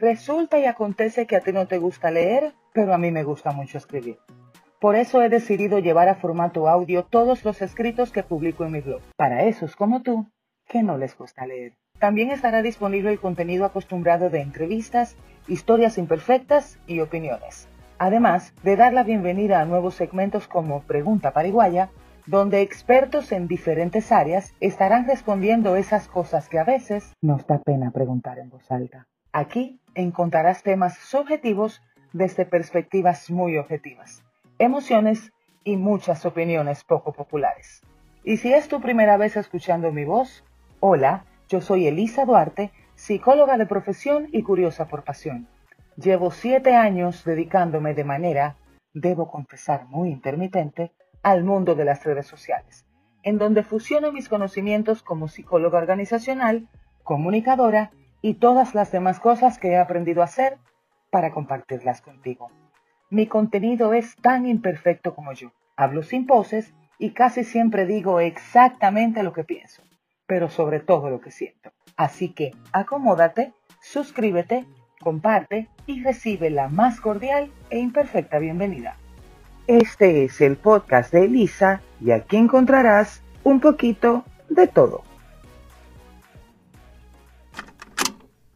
Resulta y acontece que a ti no te gusta leer, pero a mí me gusta mucho escribir. Por eso he decidido llevar a formato audio todos los escritos que publico en mi blog, para esos como tú, que no les gusta leer. También estará disponible el contenido acostumbrado de entrevistas, historias imperfectas y opiniones. Además de dar la bienvenida a nuevos segmentos como Pregunta Pariguaya, donde expertos en diferentes áreas estarán respondiendo esas cosas que a veces nos da pena preguntar en voz alta. Aquí encontrarás temas subjetivos desde perspectivas muy objetivas, emociones y muchas opiniones poco populares. Y si es tu primera vez escuchando mi voz, hola, yo soy Elisa Duarte, psicóloga de profesión y curiosa por pasión. Llevo siete años dedicándome de manera, debo confesar, muy intermitente, al mundo de las redes sociales, en donde fusiono mis conocimientos como psicóloga organizacional, comunicadora y todas las demás cosas que he aprendido a hacer para compartirlas contigo. Mi contenido es tan imperfecto como yo. Hablo sin poses y casi siempre digo exactamente lo que pienso, pero sobre todo lo que siento. Así que acomódate, suscríbete, comparte y recibe la más cordial e imperfecta bienvenida. Este es el podcast de Elisa y aquí encontrarás un poquito de todo.